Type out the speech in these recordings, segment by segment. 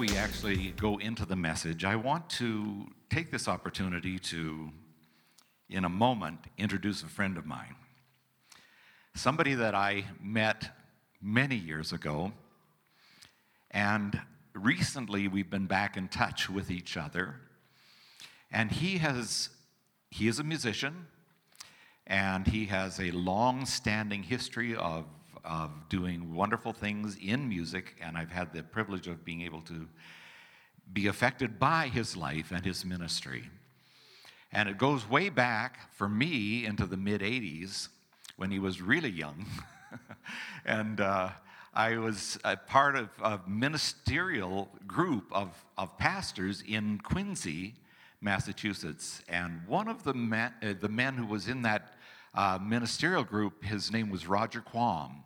we actually go into the message, I want to take this opportunity to, in a moment, introduce a friend of mine. Somebody that I met many years ago, and recently we've been back in touch with each other. And he has, he is a musician, and he has a long standing history of of doing wonderful things in music, and I've had the privilege of being able to be affected by his life and his ministry. And it goes way back for me into the mid 80s when he was really young. and uh, I was a part of a ministerial group of, of pastors in Quincy, Massachusetts. And one of the men, uh, the men who was in that uh, ministerial group, his name was Roger Quam.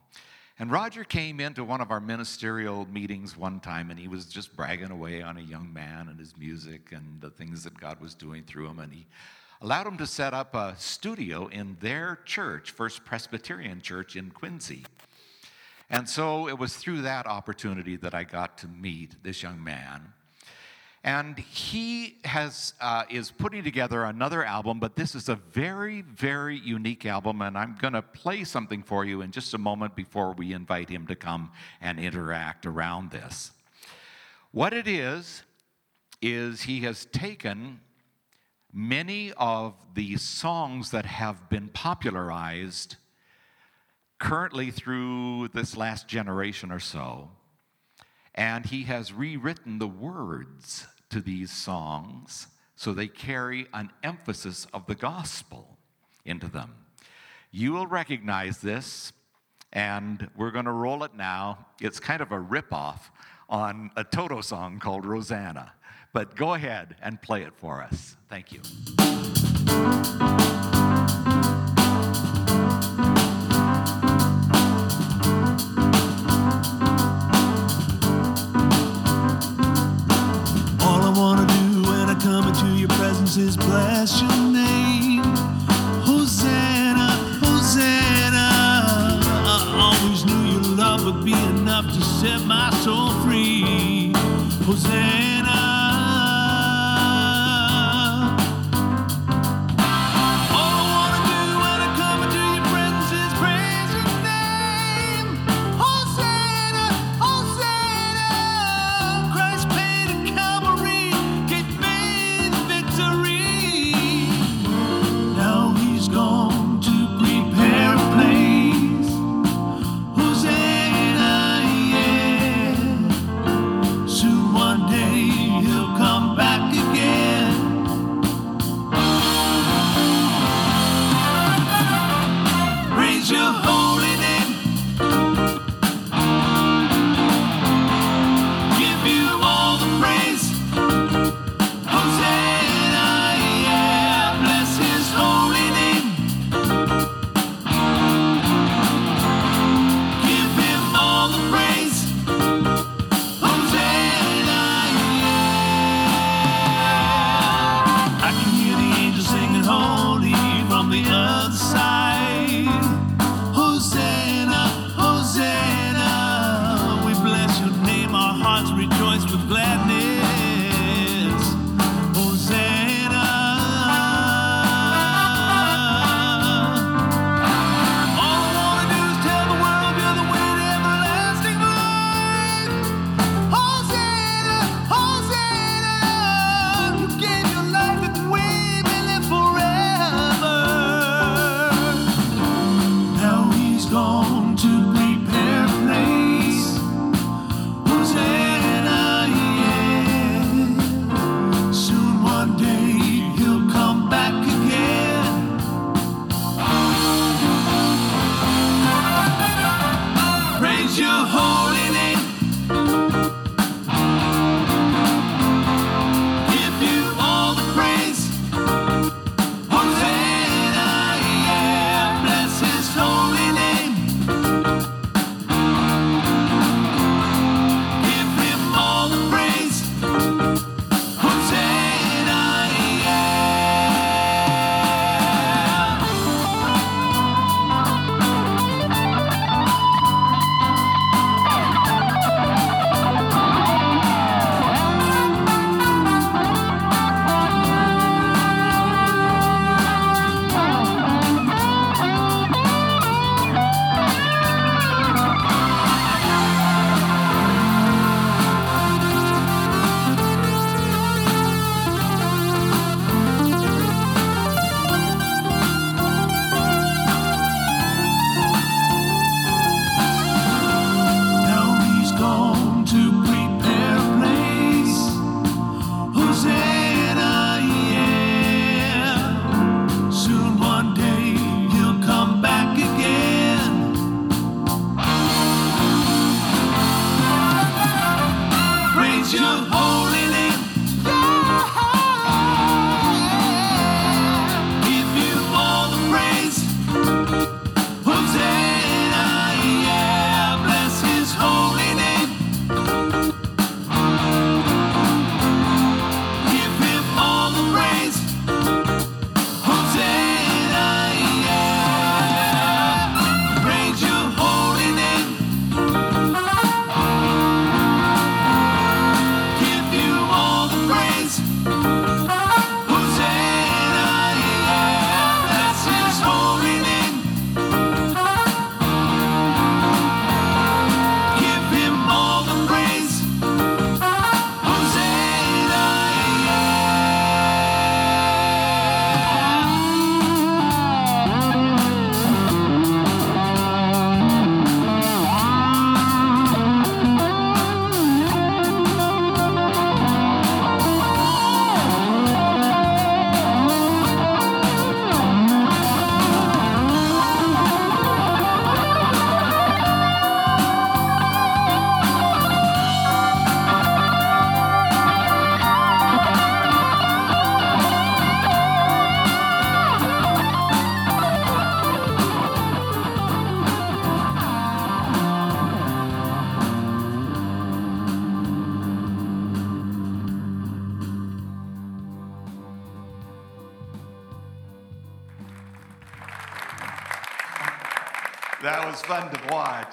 And Roger came into one of our ministerial meetings one time and he was just bragging away on a young man and his music and the things that God was doing through him. And he allowed him to set up a studio in their church, First Presbyterian Church in Quincy. And so it was through that opportunity that I got to meet this young man. And he has, uh, is putting together another album, but this is a very, very unique album. And I'm going to play something for you in just a moment before we invite him to come and interact around this. What it is, is he has taken many of the songs that have been popularized currently through this last generation or so, and he has rewritten the words to these songs so they carry an emphasis of the gospel into them. You will recognize this, and we're going to roll it now. It's kind of a ripoff on a Toto song called Rosanna. But go ahead and play it for us. Thank you. Bless your name. Hosanna, Hosanna. I always knew your love would be enough to set my soul free. Hosanna.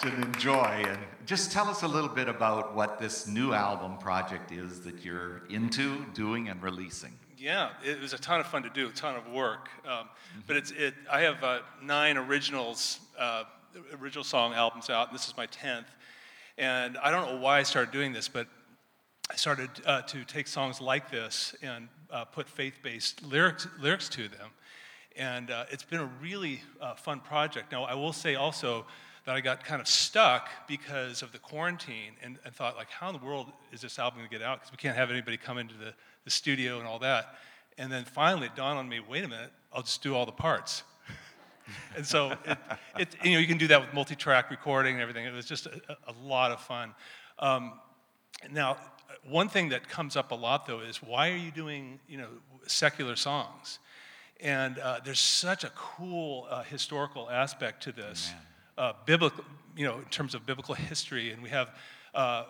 To watch and enjoy. And just tell us a little bit about what this new album project is that you're into, doing, and releasing. Yeah, it was a ton of fun to do, a ton of work. Um, but it's it. I have uh, nine originals, uh, original song albums out, and this is my tenth. And I don't know why I started doing this, but I started uh, to take songs like this and uh, put faith-based lyrics lyrics to them. And uh, it's been a really uh, fun project. Now, I will say also that I got kind of stuck because of the quarantine and, and thought, like, how in the world is this album going to get out? Because we can't have anybody come into the, the studio and all that. And then finally it dawned on me, wait a minute, I'll just do all the parts. and so, it, it, you know, you can do that with multi-track recording and everything. It was just a, a lot of fun. Um, now, one thing that comes up a lot, though, is why are you doing, you know, secular songs? And uh, there's such a cool uh, historical aspect to this, uh, biblical, you know, in terms of biblical history. And we have uh,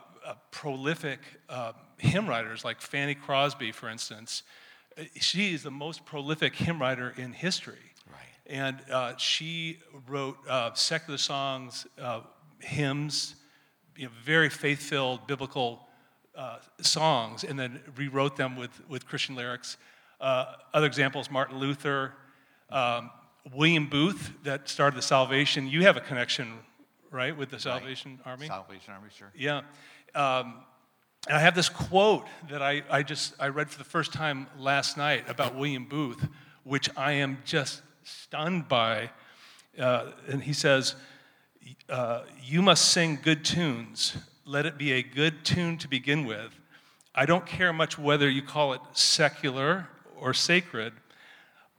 prolific uh, hymn writers like Fanny Crosby, for instance. Uh, she is the most prolific hymn writer in history. Right. And she wrote secular songs, hymns, you know, very faith-filled biblical songs, and then rewrote them with, with Christian lyrics. Uh, other examples, Martin Luther, um, William Booth, that started the Salvation. You have a connection, right, with the Salvation right. Army? Salvation Army, sure. Yeah. Um, and I have this quote that I, I just I read for the first time last night about William Booth, which I am just stunned by. Uh, and he says, uh, "You must sing good tunes. Let it be a good tune to begin with. I don't care much whether you call it secular or sacred,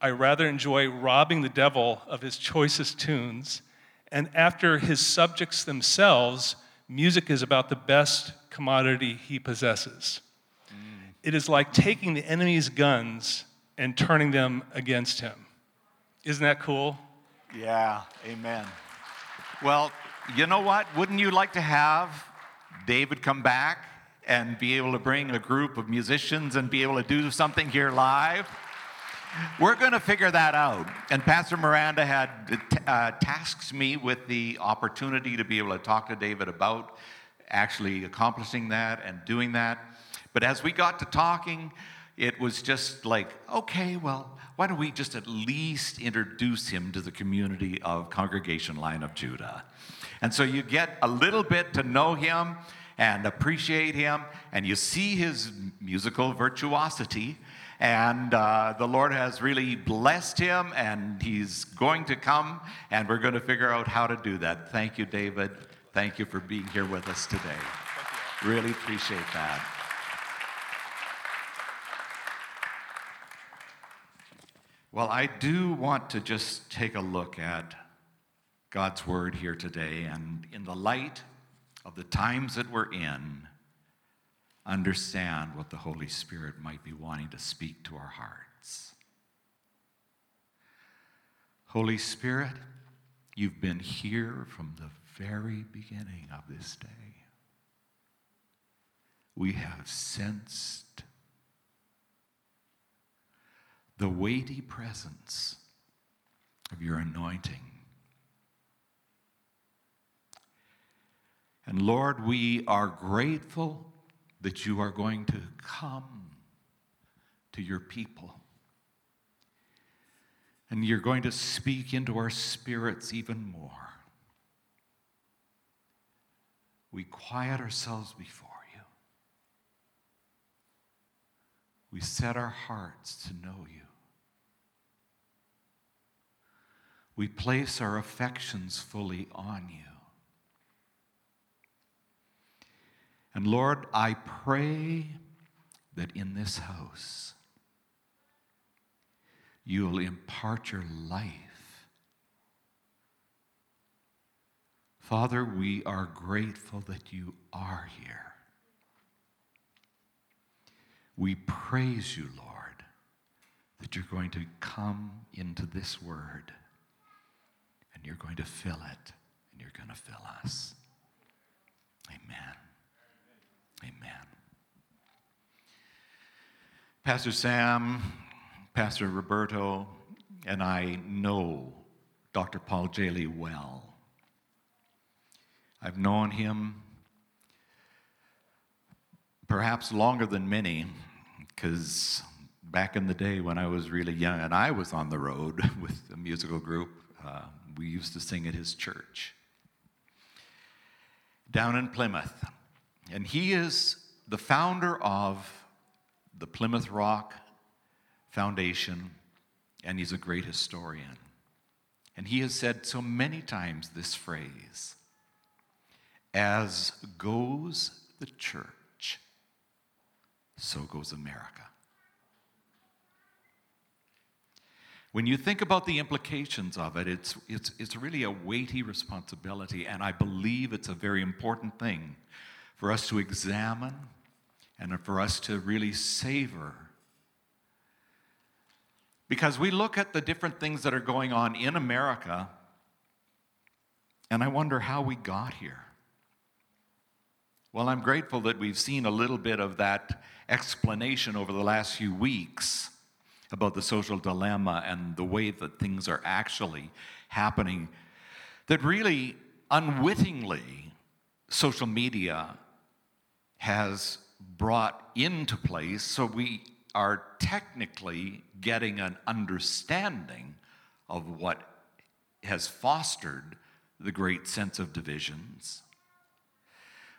I rather enjoy robbing the devil of his choicest tunes. And after his subjects themselves, music is about the best commodity he possesses. Mm. It is like taking the enemy's guns and turning them against him. Isn't that cool? Yeah, amen. Well, you know what? Wouldn't you like to have David come back and be able to bring a group of musicians and be able to do something here live. We're going to figure that out. And Pastor Miranda had uh, tasked me with the opportunity to be able to talk to David about actually accomplishing that and doing that. But as we got to talking, it was just like, okay, well, why don't we just at least introduce him to the community of Congregation Lion of Judah? And so you get a little bit to know him and appreciate him, and you see his musical virtuosity. And uh, the Lord has really blessed him, and he's going to come, and we're going to figure out how to do that. Thank you, David. Thank you for being here with us today. Really appreciate that. Well, I do want to just take a look at God's word here today, and in the light of the times that we're in, understand what the Holy Spirit might be wanting to speak to our hearts. Holy Spirit, you've been here from the very beginning of this day. We have sensed the weighty presence of your anointing And Lord, we are grateful that you are going to come to your people. And you're going to speak into our spirits even more. We quiet ourselves before you. We set our hearts to know you. We place our affections fully on you. And Lord, I pray that in this house, you'll impart your life. Father, we are grateful that you are here. We praise you, Lord, that you're going to come into this word and you're going to fill it and you're going to fill us. Amen. Amen. Pastor Sam, Pastor Roberto, and I know Dr. Paul Jehle well. I've known him perhaps longer than many, because back in the day when I was really young and I was on the road with a musical group, uh, we used to sing at his church down in Plymouth. And he is the founder of the Plymouth Rock Foundation, and he's a great historian. And he has said so many times this phrase as goes the church, so goes America. When you think about the implications of it, it's, it's, it's really a weighty responsibility, and I believe it's a very important thing for us to examine and for us to really savor. Because we look at the different things that are going on in America, and I wonder how we got here. Well, I'm grateful that we've seen a little bit of that explanation over the last few weeks about the social dilemma and the way that things are actually happening. That really, unwittingly, social media has brought into place so we are technically getting an understanding of what has fostered the great sense of divisions.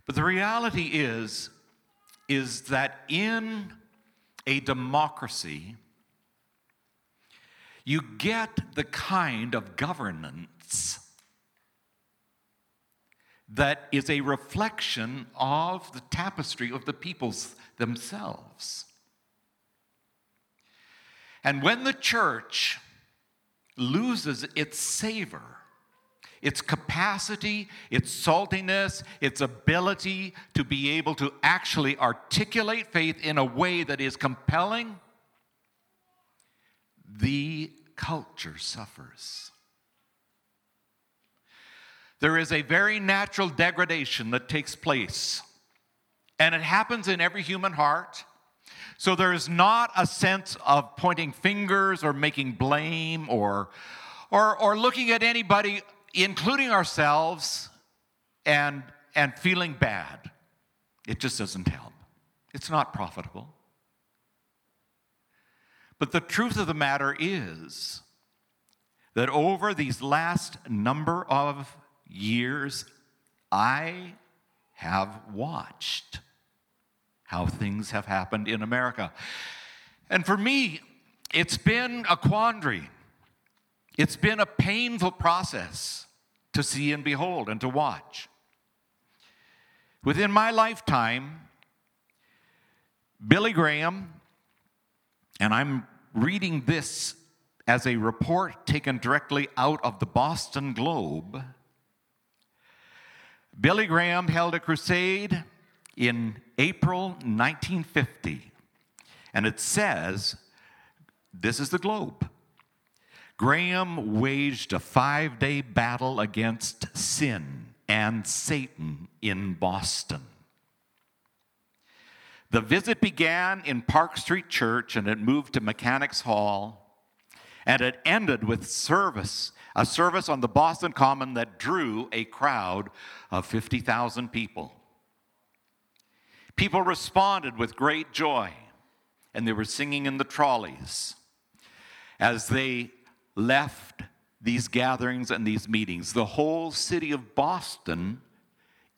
But the reality is is that in a democracy you get the kind of governance that is a reflection of the tapestry of the peoples themselves. And when the church loses its savor, its capacity, its saltiness, its ability to be able to actually articulate faith in a way that is compelling, the culture suffers. There is a very natural degradation that takes place, and it happens in every human heart. So there is not a sense of pointing fingers or making blame or, or, or looking at anybody, including ourselves, and, and feeling bad. It just doesn't help. It's not profitable. But the truth of the matter is that over these last number of years, I have watched how things have happened in America. And for me, it's been a quandary. It's been a painful process to see and behold and to watch. Within my lifetime, Billy Graham, and I'm reading this as a report taken directly out of the Boston Globe. Billy Graham held a crusade in April 1950. And it says, this is the globe. Graham waged a five day battle against sin and Satan in Boston. The visit began in Park Street Church and it moved to Mechanics Hall, and it ended with service, a service on the Boston Common that drew a crowd of 50,000 people. People responded with great joy, and they were singing in the trolleys as they left these gatherings and these meetings. The whole city of Boston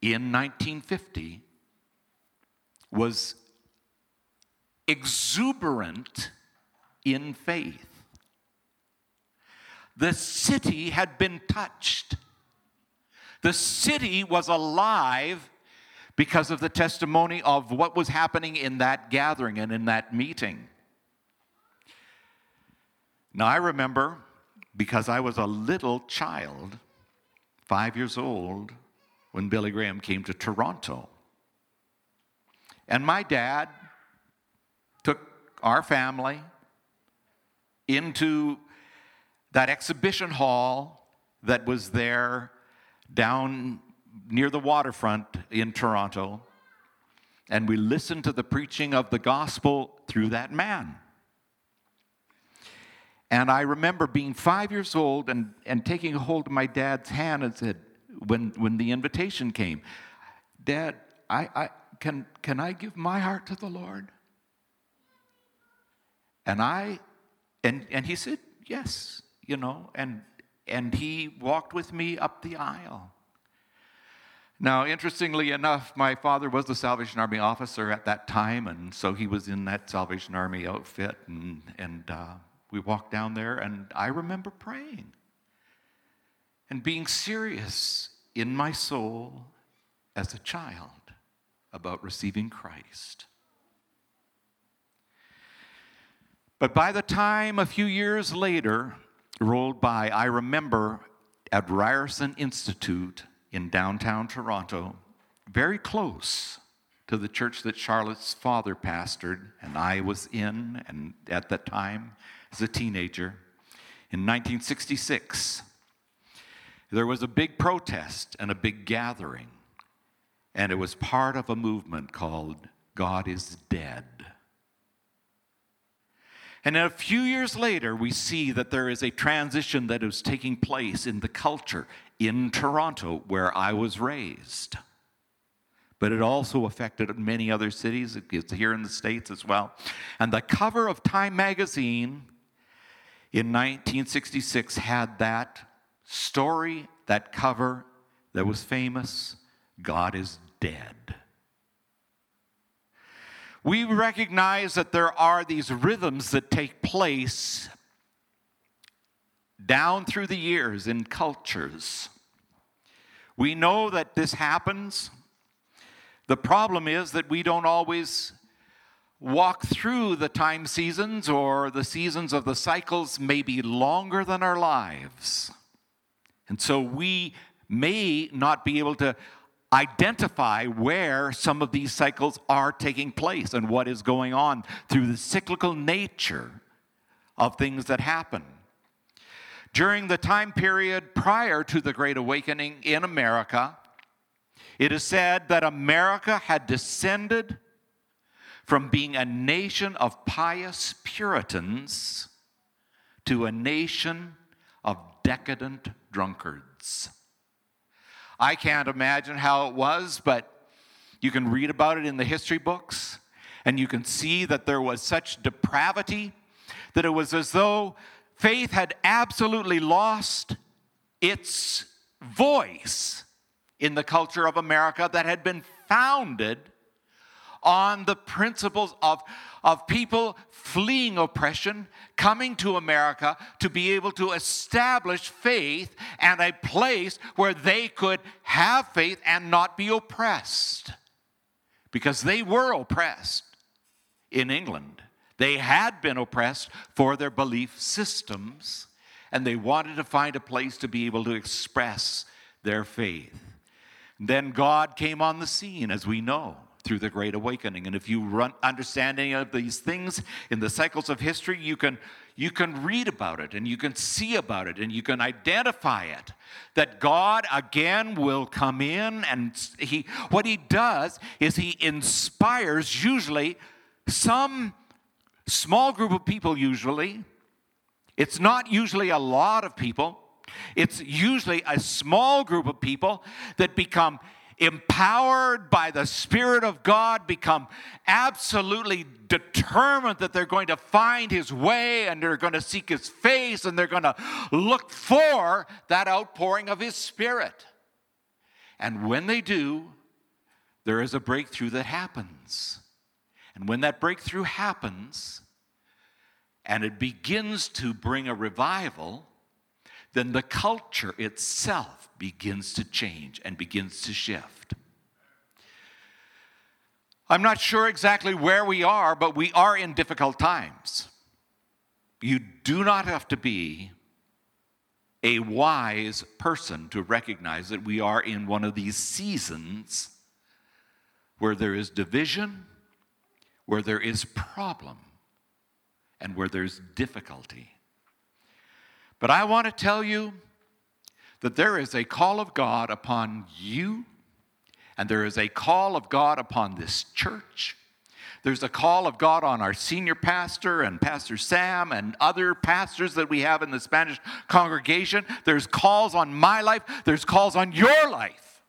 in 1950 was exuberant in faith. The city had been touched. The city was alive because of the testimony of what was happening in that gathering and in that meeting. Now, I remember because I was a little child, five years old, when Billy Graham came to Toronto. And my dad took our family into that exhibition hall that was there down near the waterfront in Toronto, and we listened to the preaching of the gospel through that man. And I remember being five years old and, and taking hold of my dad's hand and said, when, when the invitation came. Dad, I, I, can, can I give my heart to the Lord? And I, and, and he said, yes, you know, and, and he walked with me up the aisle. Now, interestingly enough, my father was the Salvation Army officer at that time, and so he was in that Salvation Army outfit, and, and uh, we walked down there, and I remember praying and being serious in my soul as a child about receiving Christ. But by the time a few years later rolled by, I remember at Ryerson Institute in downtown Toronto, very close to the church that Charlotte's father pastored and I was in and at that time as a teenager. In 1966, there was a big protest and a big gathering, and it was part of a movement called God is Dead. And a few years later, we see that there is a transition that is taking place in the culture in Toronto, where I was raised. But it also affected many other cities. It's here in the States as well. And the cover of Time magazine in 1966 had that story, that cover that was famous God is dead. We recognize that there are these rhythms that take place down through the years in cultures. We know that this happens. The problem is that we don't always walk through the time seasons or the seasons of the cycles may be longer than our lives. And so we may not be able to identify where some of these cycles are taking place and what is going on through the cyclical nature of things that happen. During the time period prior to the Great Awakening in America, it is said that America had descended from being a nation of pious Puritans to a nation of decadent drunkards. I can't imagine how it was, but you can read about it in the history books, and you can see that there was such depravity that it was as though faith had absolutely lost its voice in the culture of America that had been founded on the principles of, of people fleeing oppression, coming to America to be able to establish faith and a place where they could have faith and not be oppressed. Because they were oppressed in England. They had been oppressed for their belief systems, and they wanted to find a place to be able to express their faith. Then God came on the scene, as we know, through the Great Awakening. And if you run understanding of these things in the cycles of history, you can you can read about it and you can see about it and you can identify it that god again will come in and he what he does is he inspires usually some small group of people usually. It's not usually a lot of people. It's usually a small group of people that become empowered by the Spirit of God, become absolutely determined that they're going to find His way and they're going to seek His face and they're going to look for that outpouring of His Spirit. And when they do, there is a breakthrough that happens. And when that breakthrough happens and it begins to bring a revival, then the culture itself begins to change and begins to shift. I'm not sure exactly where we are, but we are in difficult times. You do not have to be a wise person to recognize that we are in one of these seasons where there is division where there is problem and where there's difficulty. But I want to tell you that there is a call of God upon you, and there is a call of God upon this church. There's a call of God on our senior pastor and Pastor Sam and other pastors that we have in the Spanish congregation. There's calls on my life, there's calls on your life.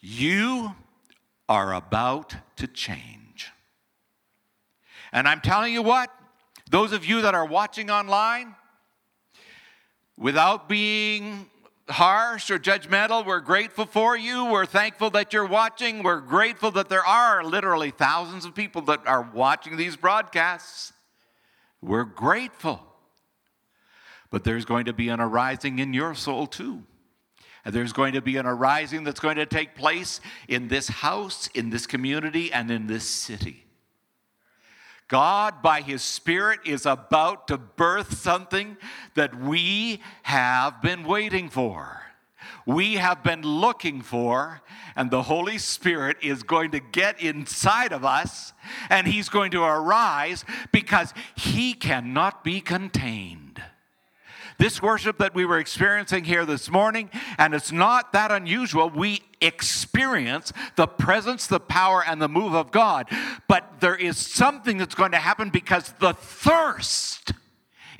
You are about to change. And I'm telling you what, those of you that are watching online, without being harsh or judgmental. We're grateful for you. We're thankful that you're watching. We're grateful that there are literally thousands of people that are watching these broadcasts. We're grateful. But there's going to be an arising in your soul too. And there's going to be an arising that's going to take place in this house, in this community, and in this city. God, by His Spirit, is about to birth something that we have been waiting for. We have been looking for, and the Holy Spirit is going to get inside of us and He's going to arise because He cannot be contained. This worship that we were experiencing here this morning, and it's not that unusual, we experience the presence, the power, and the move of God. But there is something that's going to happen because the thirst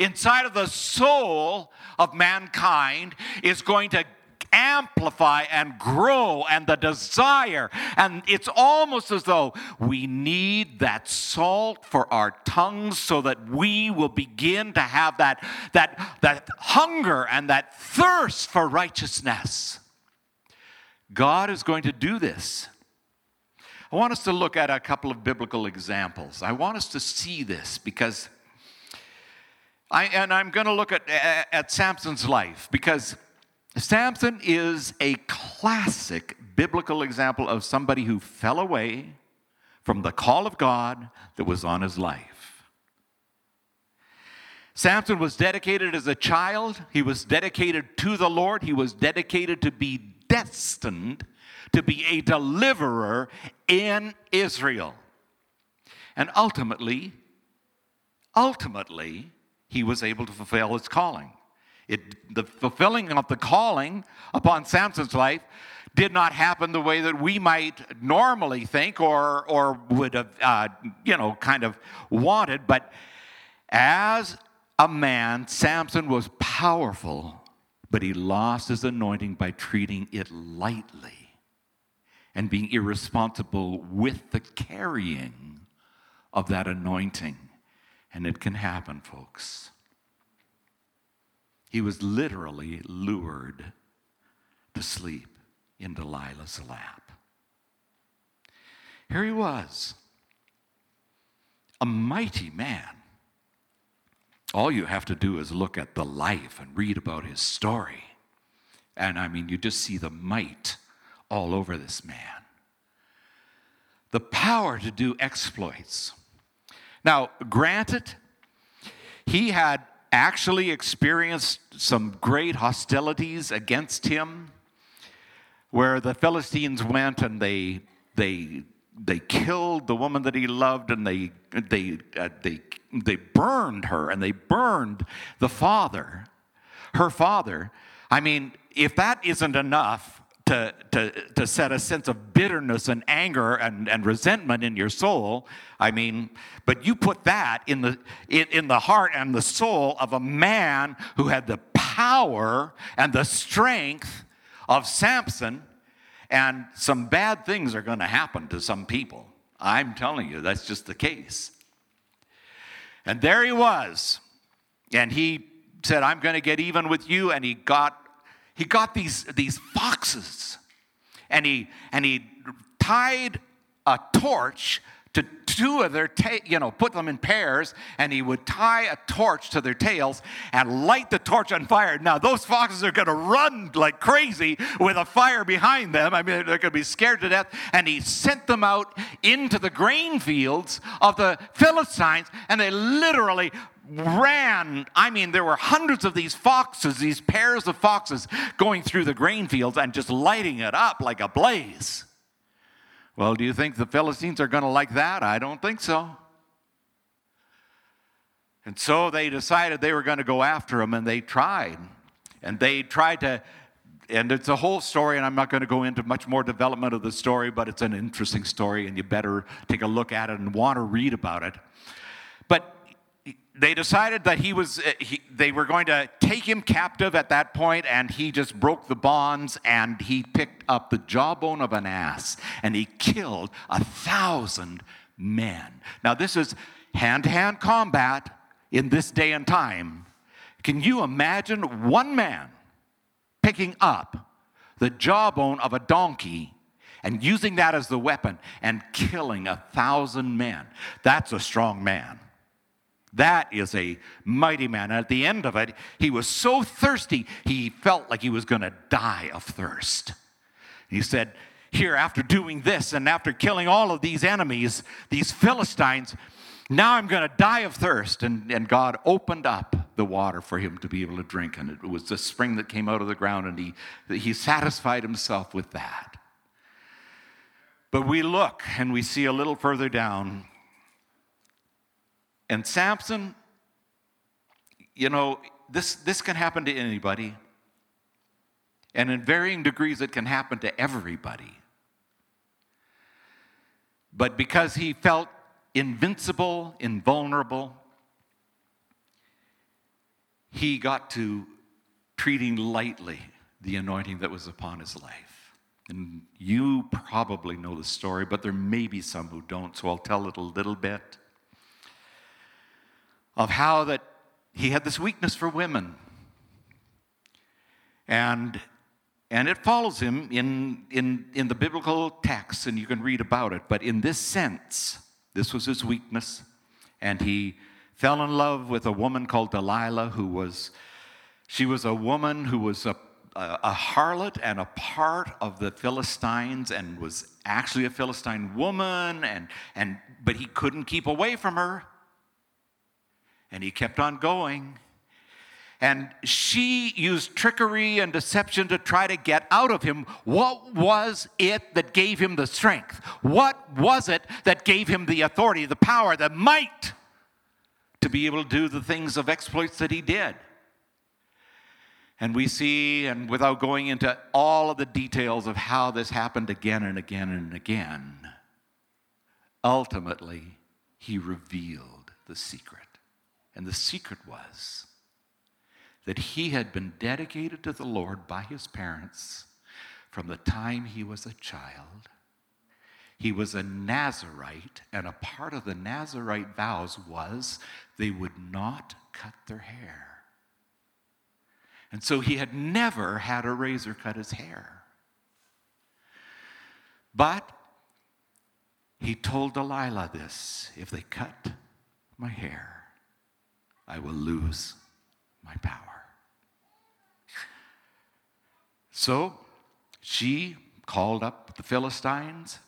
inside of the soul of mankind is going to amplify and grow and the desire. And it's almost as though we need that salt for our tongues so that we will begin to have that, that, that hunger and that thirst for righteousness. God is going to do this. I want us to look at a couple of biblical examples. I want us to see this because I and I'm going to look at at Samson's life because Samson is a classic biblical example of somebody who fell away from the call of God that was on his life. Samson was dedicated as a child, he was dedicated to the Lord, he was dedicated to be destined to be a deliverer in Israel. And ultimately, ultimately, he was able to fulfill his calling. It, the fulfilling of the calling upon Samson's life did not happen the way that we might normally think or, or would have, uh, you know, kind of wanted. But as a man, Samson was powerful, but he lost his anointing by treating it lightly and being irresponsible with the carrying of that anointing. And it can happen, folks. He was literally lured to sleep in Delilah's lap. Here he was, a mighty man. All you have to do is look at the life and read about his story. And I mean, you just see the might all over this man. The power to do exploits. Now, granted, he had actually experienced some great hostilities against him, where the Philistines went and they, they, they killed the woman that he loved and they, they, uh, they, they burned her and they burned the father, her father. I mean, if that isn't enough to, to, to set a sense of bitterness and anger and, and resentment in your soul. I mean, but you put that in the, in, in the heart and the soul of a man who had the power and the strength of Samson, and some bad things are going to happen to some people. I'm telling you, that's just the case. And there he was. And he said, I'm going to get even with you. And he got he got these, these foxes and he, and he tied a torch to two of their ta- you know put them in pairs and he would tie a torch to their tails and light the torch on fire. Now those foxes are going to run like crazy with a fire behind them. I mean they're going to be scared to death. And he sent them out into the grain fields of the philistines and they literally ran. I mean, there were hundreds of these foxes, these pairs of foxes going through the grain fields and just lighting it up like a blaze. Well, do you think the Philistines are going to like that? I don't think so. And so they decided they were going to go after him, and they tried. And they tried to and it's a whole story, and I'm not going to go into much more development of the story, but it's an interesting story, and you better take a look at it and want to read about it. They decided that he was uh, he, they were going to take him captive at that point and he just broke the bonds and he picked up the jawbone of an ass and he killed a thousand men. Now this is hand-to-hand combat in this day and time. Can you imagine one man picking up the jawbone of a donkey and using that as the weapon and killing a thousand men? That's a strong man that is a mighty man. And at the end of it, he was so thirsty, he felt like he was going to die of thirst. He said, Here, after doing this and after killing all of these enemies, these Philistines, now I'm going to die of thirst. And, and God opened up the water for him to be able to drink. And it was the spring that came out of the ground, and he, he satisfied himself with that. But we look and we see a little further down and Samson, you know, this, this can happen to anybody. And in varying degrees, it can happen to everybody. But because he felt invincible, invulnerable, he got to treating lightly the anointing that was upon his life. And you probably know the story, but there may be some who don't, so I'll tell it a little bit of how that he had this weakness for women. And, and it follows him in, in, in the biblical texts, and you can read about it. But in this sense, this was his weakness. And he fell in love with a woman called Delilah, who was, she was a woman who was a, a, a harlot and a part of the Philistines and was actually a Philistine woman, and, and, but he couldn't keep away from her. And he kept on going. And she used trickery and deception to try to get out of him. What was it that gave him the strength? What was it that gave him the authority, the power, the might to be able to do the things of exploits that he did? And we see, and without going into all of the details of how this happened again and again and again, ultimately, he revealed the secret. And the secret was that he had been dedicated to the Lord by his parents from the time he was a child. He was a Nazarite, and a part of the Nazarite vows was they would not cut their hair. And so he had never had a razor cut his hair. But he told Delilah this if they cut my hair, I will lose my power. So she called up the Philistines,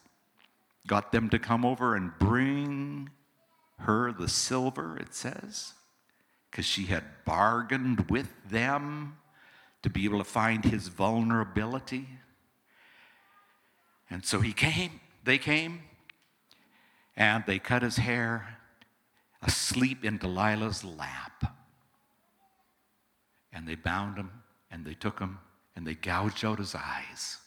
got them to come over and bring her the silver, it says, because she had bargained with them to be able to find his vulnerability. And so he came, they came, and they cut his hair asleep in Delilah's lap. And they bound him and they took him and they gouged out his eyes.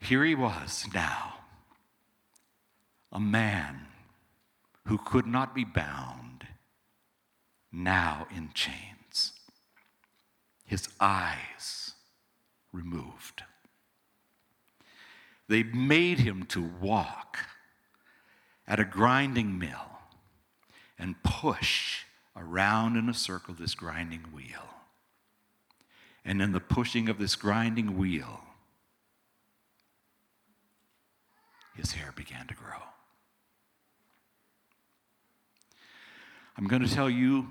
Here he was now, a man who could not be bound, now in chains, his eyes removed. They made him to walk at a grinding mill and push around in a circle this grinding wheel. And in the pushing of this grinding wheel, his hair began to grow. I'm going to tell you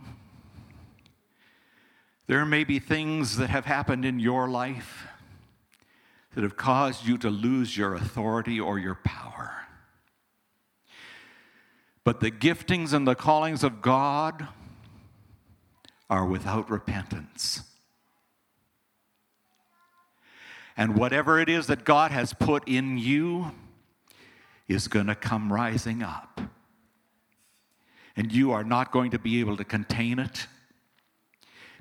there may be things that have happened in your life that have caused you to lose your authority or your power. But the giftings and the callings of God are without repentance. And whatever it is that God has put in you is going to come rising up. And you are not going to be able to contain it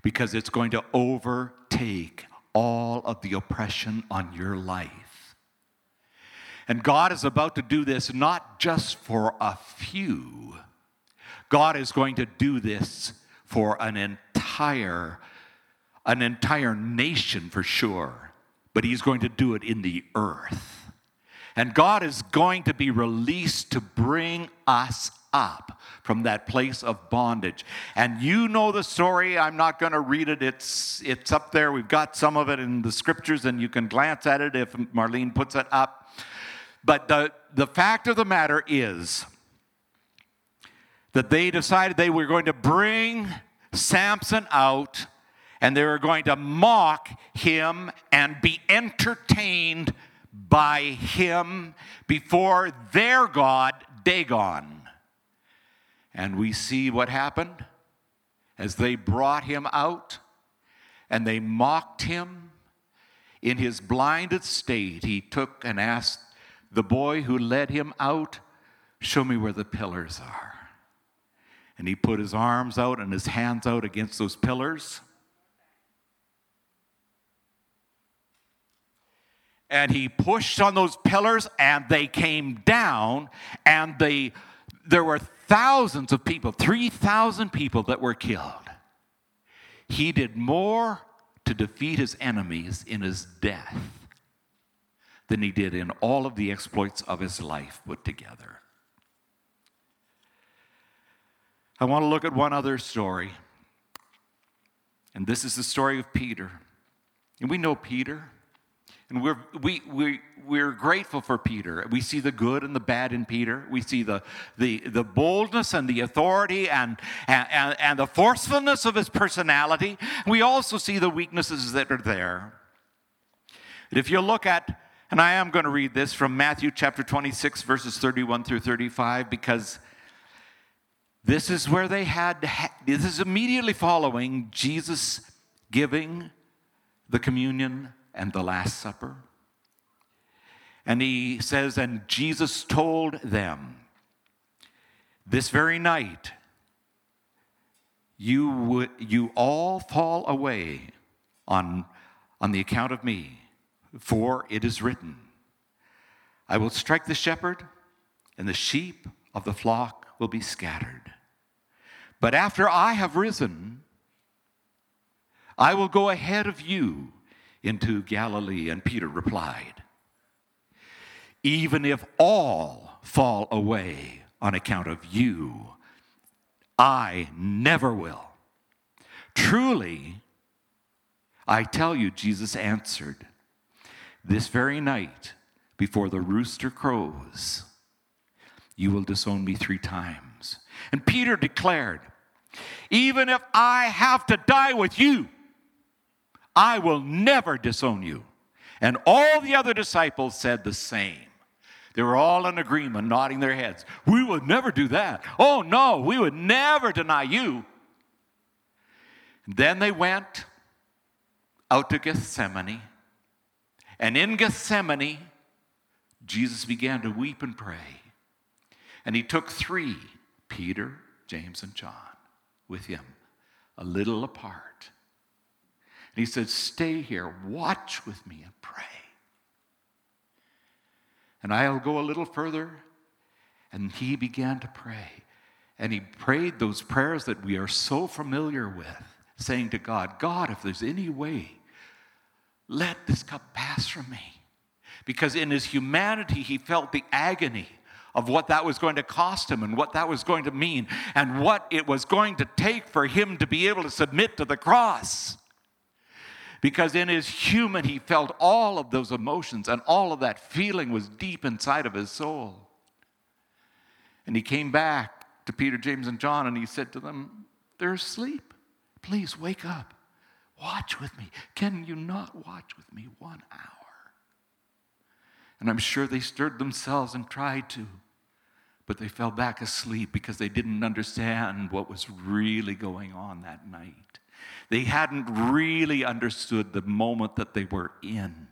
because it's going to overtake all of the oppression on your life. And God is about to do this not just for a few, God is going to do this for an entire an entire nation for sure, but he's going to do it in the earth. And God is going to be released to bring us up from that place of bondage. And you know the story. I'm not going to read it. It's it's up there. We've got some of it in the scriptures and you can glance at it if Marlene puts it up. But the the fact of the matter is that they decided they were going to bring Samson out and they were going to mock him and be entertained by him before their God, Dagon. And we see what happened as they brought him out and they mocked him in his blinded state. He took and asked the boy who led him out, Show me where the pillars are. And he put his arms out and his hands out against those pillars. And he pushed on those pillars and they came down and they there were thousands of people, 3,000 people that were killed. He did more to defeat his enemies in his death than he did in all of the exploits of his life put together. I want to look at one other story. And this is the story of Peter. And we know Peter. And we're, we, we, we're grateful for Peter. We see the good and the bad in Peter. We see the, the, the boldness and the authority and, and, and the forcefulness of his personality. We also see the weaknesses that are there. But If you look at, and I am going to read this from Matthew chapter 26, verses 31 through 35, because this is where they had, this is immediately following Jesus giving the communion and the Last Supper. And he says, And Jesus told them, This very night, you, would, you all fall away on, on the account of me, for it is written, I will strike the shepherd, and the sheep of the flock will be scattered. But after I have risen, I will go ahead of you into Galilee. And Peter replied, Even if all fall away on account of you, I never will. Truly, I tell you, Jesus answered, This very night, before the rooster crows, you will disown me three times. And Peter declared, Even if I have to die with you, I will never disown you. And all the other disciples said the same. They were all in agreement, nodding their heads. We would never do that. Oh, no, we would never deny you. And then they went out to Gethsemane. And in Gethsemane, Jesus began to weep and pray. And he took three Peter, James, and John with him, a little apart. And he said, Stay here, watch with me, and pray. And I'll go a little further. And he began to pray. And he prayed those prayers that we are so familiar with, saying to God, God, if there's any way, let this cup pass from me. Because in his humanity, he felt the agony of what that was going to cost him and what that was going to mean and what it was going to take for him to be able to submit to the cross. Because in his human, he felt all of those emotions and all of that feeling was deep inside of his soul. And he came back to Peter, James, and John and he said to them, They're asleep. Please wake up. Watch with me. Can you not watch with me one hour? And I'm sure they stirred themselves and tried to, but they fell back asleep because they didn't understand what was really going on that night. They hadn't really understood the moment that they were in.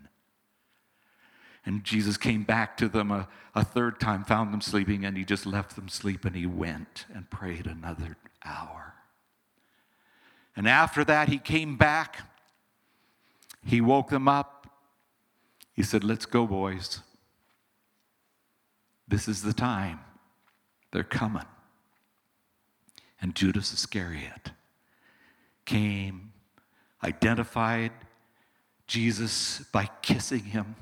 And Jesus came back to them a, a third time, found them sleeping, and he just left them sleep and he went and prayed another hour. And after that, he came back. He woke them up. He said, Let's go, boys. This is the time. They're coming. And Judas Iscariot came, identified Jesus by kissing him.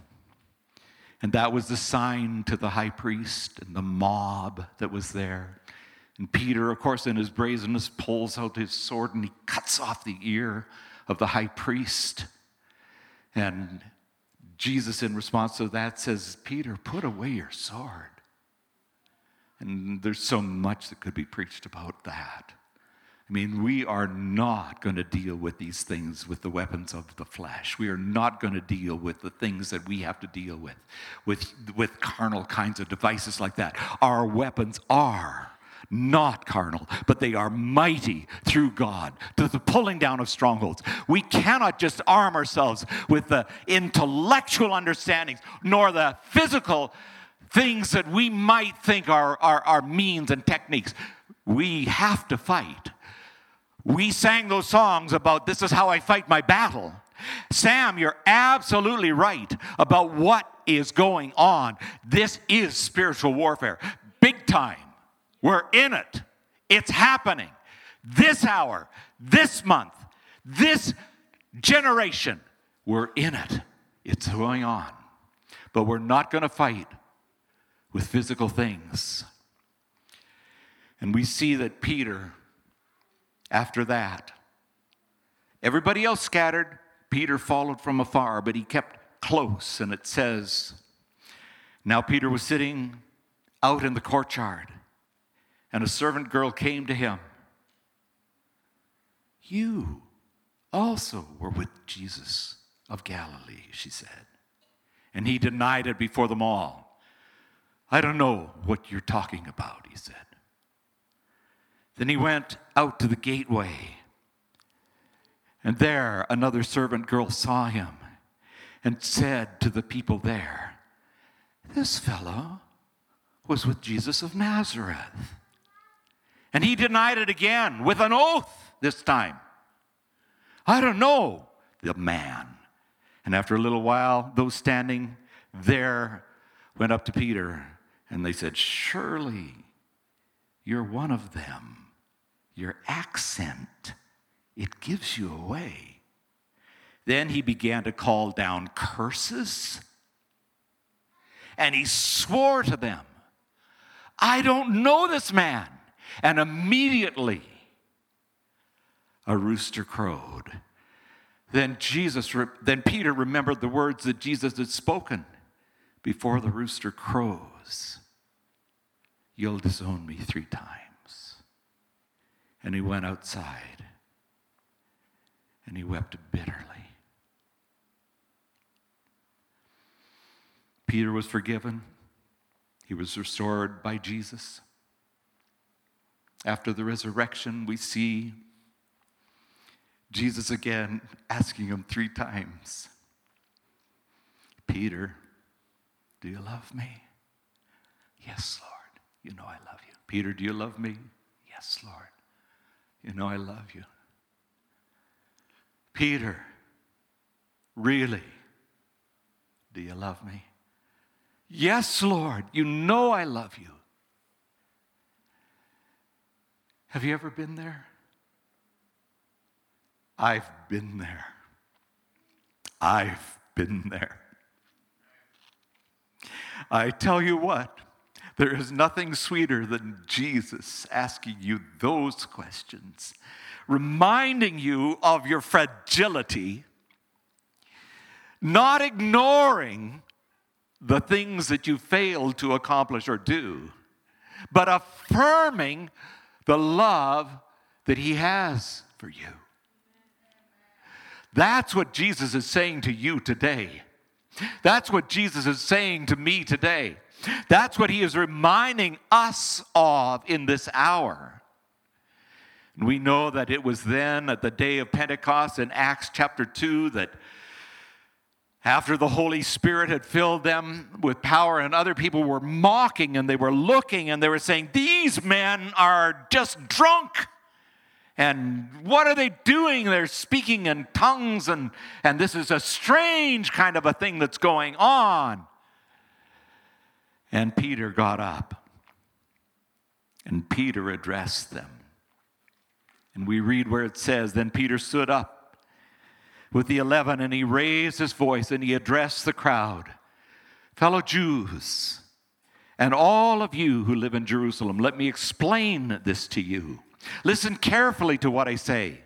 And that was the sign to the high priest and the mob that was there. And Peter, of course, in his brazenness, pulls out his sword and he cuts off the ear of the high priest. And Jesus, in response to that, says, Peter, put away your sword. And there's so much that could be preached about that. I mean, we are not going to deal with these things with the weapons of the flesh. We are not going to deal with the things that we have to deal with, with, with carnal kinds of devices like that. Our weapons are not carnal, but they are mighty through God to the pulling down of strongholds. We cannot just arm ourselves with the intellectual understandings nor the physical things that we might think are, are, are means and techniques. We have to fight we sang those songs about this is how I fight my battle. Sam, you're absolutely right about what is going on. This is spiritual warfare, big time. We're in it, it's happening. This hour, this month, this generation, we're in it. It's going on. But we're not going to fight with physical things. And we see that Peter after that. Everybody else scattered. Peter followed from afar, but he kept close. And it says, Now Peter was sitting out in the courtyard, and a servant girl came to him. You also were with Jesus of Galilee, she said. And he denied it before them all. I don't know what you're talking about, he said. Then he went out to the gateway. And there another servant girl saw him and said to the people there, This fellow was with Jesus of Nazareth. And he denied it again with an oath this time. I don't know the man. And after a little while, those standing there went up to Peter and they said, Surely you're one of them your accent, it gives you away. Then he began to call down curses and he swore to them, I don't know this man. And immediately a rooster crowed. Then Jesus, then Peter remembered the words that Jesus had spoken before the rooster crows. You'll disown me three times. And he went outside and he wept bitterly. Peter was forgiven. He was restored by Jesus. After the resurrection, we see Jesus again asking him three times Peter, do you love me? Yes, Lord. You know I love you. Peter, do you love me? Yes, Lord. You know, I love you. Peter, really? Do you love me? Yes, Lord. You know I love you. Have you ever been there? I've been there. I've been there. I tell you what, there is nothing sweeter than Jesus asking you those questions, reminding you of your fragility, not ignoring the things that you failed to accomplish or do, but affirming the love that He has for you. That's what Jesus is saying to you today. That's what Jesus is saying to me today. That's what he is reminding us of in this hour. We know that it was then at the day of Pentecost in Acts chapter 2 that after the Holy Spirit had filled them with power, and other people were mocking and they were looking and they were saying, These men are just drunk. And what are they doing? They're speaking in tongues, and, and this is a strange kind of a thing that's going on. And Peter got up, and Peter addressed them. And we read where it says, Then Peter stood up with the eleven, and he raised his voice, and he addressed the crowd Fellow Jews, and all of you who live in Jerusalem, let me explain this to you. Listen carefully to what I say.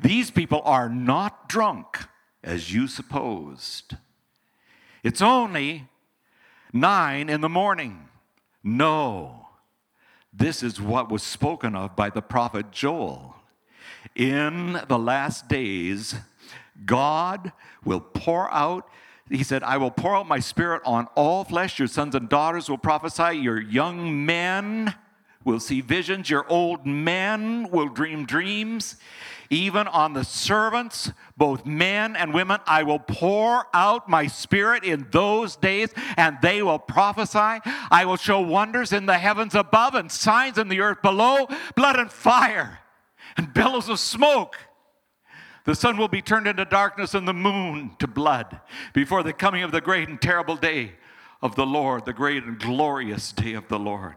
These people are not drunk, as you supposed. It's only nine in the morning. No, this is what was spoken of by the prophet Joel. In the last days, God will pour out he said, I will pour out my spirit on all flesh. Your sons and daughters will prophesy. Your young men will see visions. Your old men will dream dreams. Even on the servants, both men and women, I will pour out my spirit in those days, and they will prophesy. I will show wonders in the heavens above and signs in the earth below blood and fire and billows of smoke. The sun will be turned into darkness and the moon to blood before the coming of the great and terrible day of the Lord, the great and glorious day of the Lord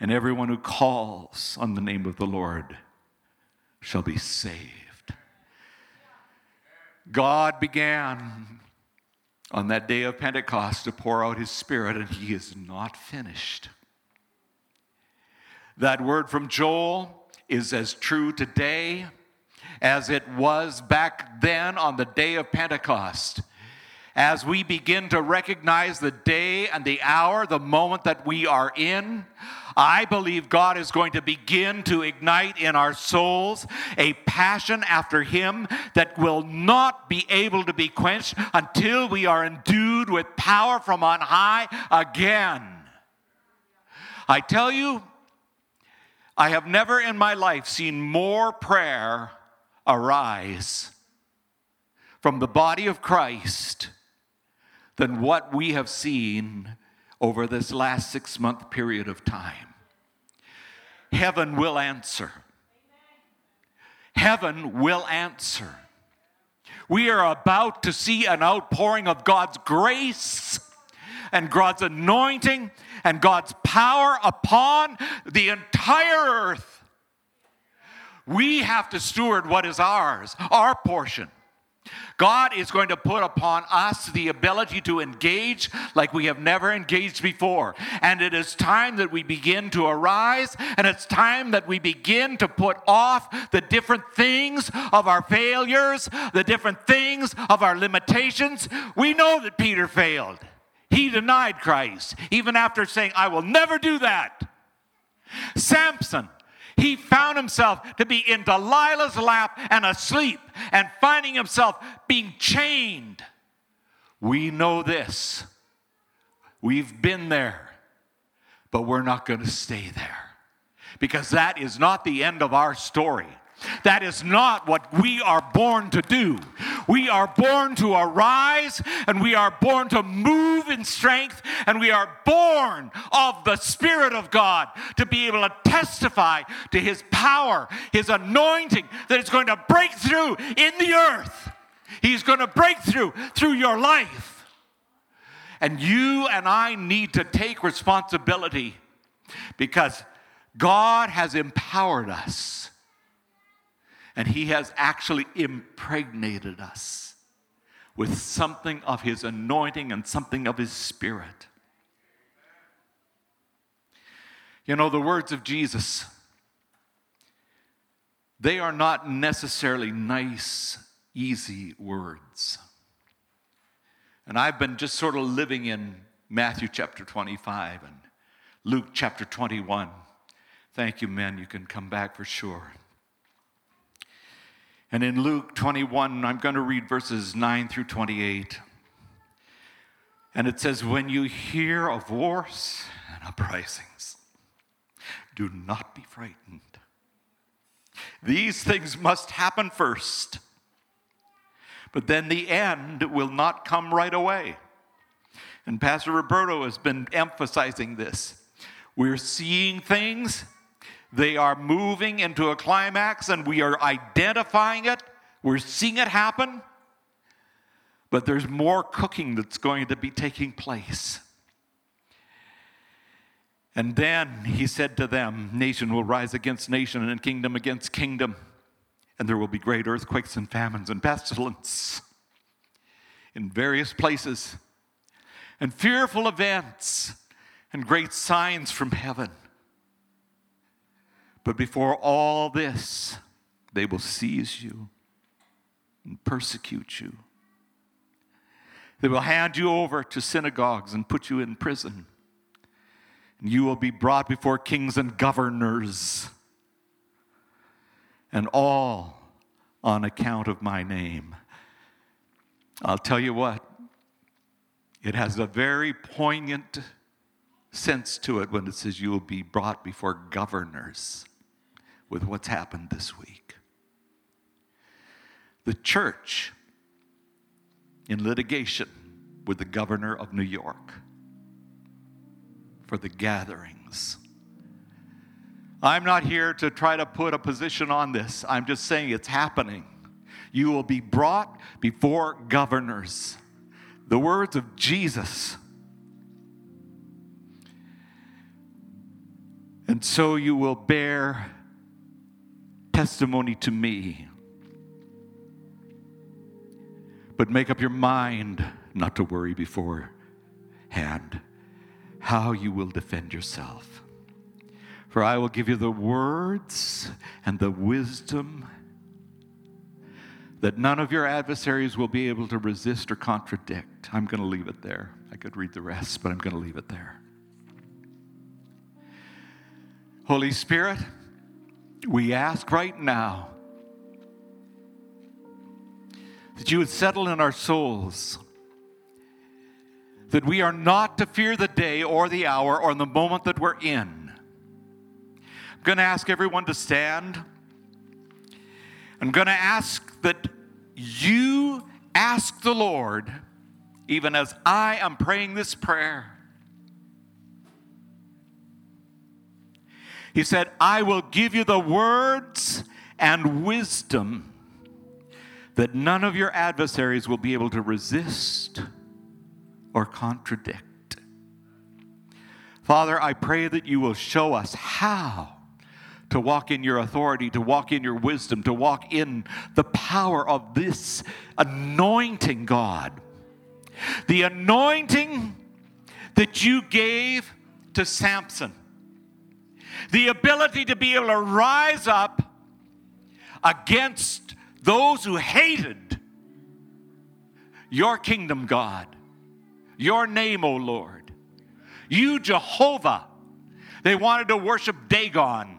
and everyone who calls on the name of the Lord shall be saved. God began on that day of Pentecost to pour out his Spirit, and he is not finished. That word from Joel is as true today as it was back then on the day of Pentecost as we begin to recognize the day and the hour, the moment that we are in, I believe God is going to begin to ignite in our souls a passion after Him that will not be able to be quenched until we are endued with power from on high again. I tell you, I have never in my life seen more prayer arise from the body of Christ than what we have seen over this last six month period of time. Heaven will answer. Heaven will answer. We are about to see an outpouring of God's grace and God's anointing and God's power upon the entire earth. We have to steward what is ours, our portion. God is going to put upon us the ability to engage like we have never engaged before. And it is time that we begin to arise, and it's time that we begin to put off the different things of our failures, the different things of our limitations. We know that Peter failed. He denied Christ, even after saying, I will never do that. Samson he found himself to be in Delilah's lap and asleep and finding himself being chained. We know this. We've been there, but we're not going to stay there because that is not the end of our story. That is not what we are born to do. We are born to arise and we are born to move in strength and we are born of the Spirit of God to be able to testify to His power, His anointing that is going to break through in the earth. He's going to break through through your life. And you and I need to take responsibility because God has empowered us and He has actually impregnated us with something of His anointing and something of His Spirit. You know, the words of Jesus, they are not necessarily nice, easy words. And I've been just sort of living in Matthew chapter 25 and Luke chapter 21. Thank you, men. You can come back for sure. And in Luke 21, I'm going to read verses 9 through 28. And it says, When you hear of wars and uprisings, do not be frightened. These things must happen first, but then the end will not come right away. And Pastor Roberto has been emphasizing this. We're seeing things They are moving into a climax and we are identifying it. We're seeing it happen. But there's more cooking that's going to be taking place. And then he said to them, Nation will rise against nation and kingdom against kingdom, and there will be great earthquakes and famines and pestilence in various places, and fearful events and great signs from heaven. But before all this, they will seize you and persecute you. They will hand you over to synagogues and put you in prison. And you will be brought before kings and governors, and all on account of my name. I'll tell you what, it has a very poignant sense to it when it says you will be brought before governors with what's happened this week. The church in litigation with the governor of New York for the gatherings. I'm not here to try to put a position on this. I'm just saying it's happening. You will be brought before governors. The words of Jesus. And so you will bear testimony to me. But make up your mind not to worry beforehand how you will defend yourself. For I will give you the words and the wisdom that none of your adversaries will be able to resist or contradict. I'm going to leave it there. I could read the rest, but I'm going to leave it there. Holy Spirit, we ask right now that you would settle in our souls that we are not to fear the day or the hour or the moment that we're in. I'm going to ask everyone to stand. I'm going to ask that you ask the Lord, even as I am praying this prayer. He said, I will give you the words and wisdom that none of your adversaries will be able to resist or contradict. Father, I pray that you will show us how to walk in your authority, to walk in your wisdom, to walk in the power of this anointing, God. The anointing that you gave to Samson. The ability to be able to rise up against those who hated your kingdom, God. Your name, O Lord. You, Jehovah. They wanted to worship Dagon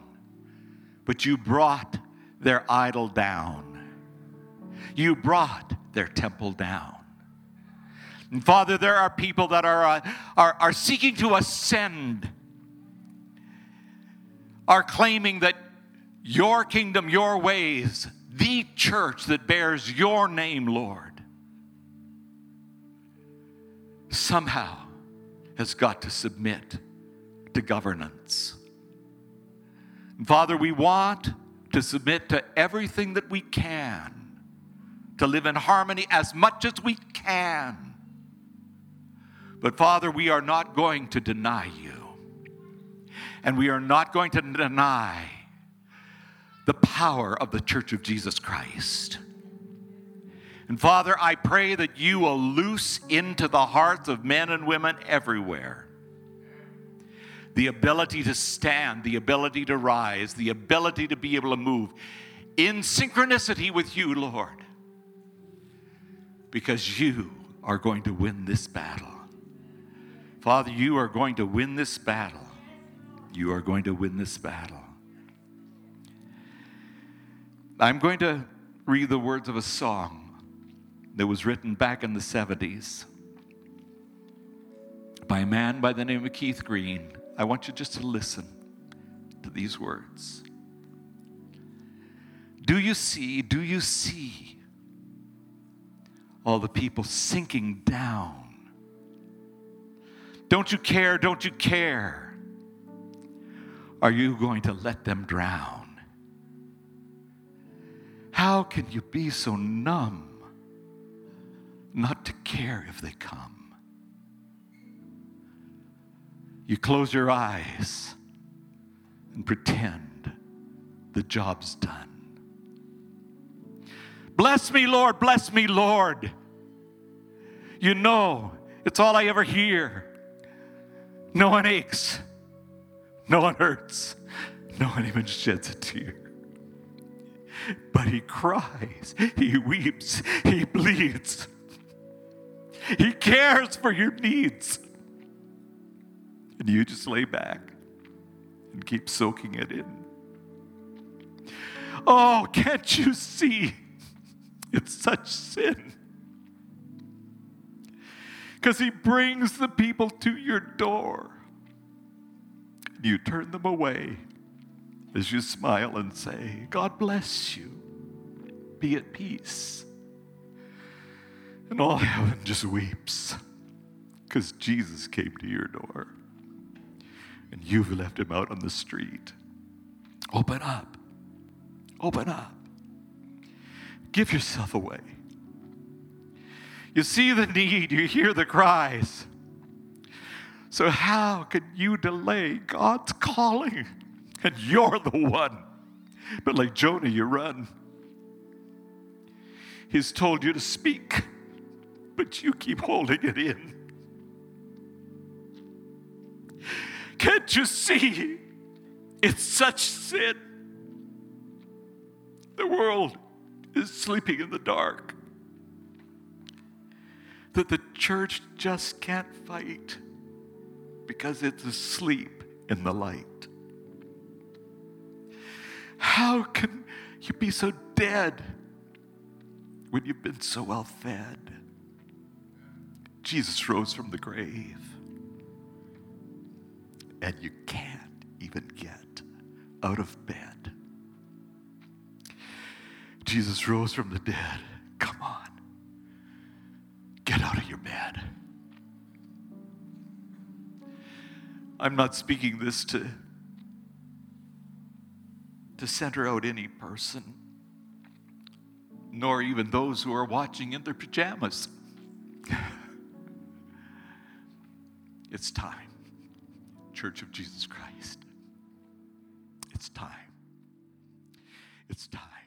but you brought their idol down. You brought their temple down. And Father, there are people that are, uh, are, are seeking to ascend, are claiming that your kingdom, your ways, the church that bears your name, Lord, somehow has got to submit to governance. Father, we want to submit to everything that we can, to live in harmony as much as we can. But Father, we are not going to deny you. And we are not going to deny the power of the Church of Jesus Christ. And Father, I pray that you will loose into the hearts of men and women everywhere the ability to stand, the ability to rise, the ability to be able to move in synchronicity with you, Lord, because you are going to win this battle. Father, you are going to win this battle. You are going to win this battle. I'm going to read the words of a song that was written back in the 70s by a man by the name of Keith Green. I want you just to listen to these words. Do you see, do you see all the people sinking down? Don't you care, don't you care? Are you going to let them drown? How can you be so numb not to care if they come? You close your eyes and pretend the job's done. Bless me, Lord, bless me, Lord. You know, it's all I ever hear. No one aches, no one hurts, no one even sheds a tear. But he cries, he weeps, he bleeds. He cares for your needs. And you just lay back and keep soaking it in. Oh, can't you see? It's such sin. Because he brings the people to your door. You turn them away as you smile and say, God bless you. Be at peace. And all heaven just weeps because Jesus came to your door and you've left him out on the street. Open up. Open up. Give yourself away. You see the need, you hear the cries. So, how can you delay God's calling? And you're the one. But like Jonah, you run. He's told you to speak, but you keep holding it in. Can't you see? It's such sin. The world is sleeping in the dark. That the church just can't fight because it's asleep in the light. How can you be so dead when you've been so well fed? Jesus rose from the grave, and you can't even get out of bed. Jesus rose from the dead. Come on. Get out of your bed. I'm not speaking this to, to center out any person, nor even those who are watching in their pajamas. it's time, Church of Jesus Christ. It's time. It's time.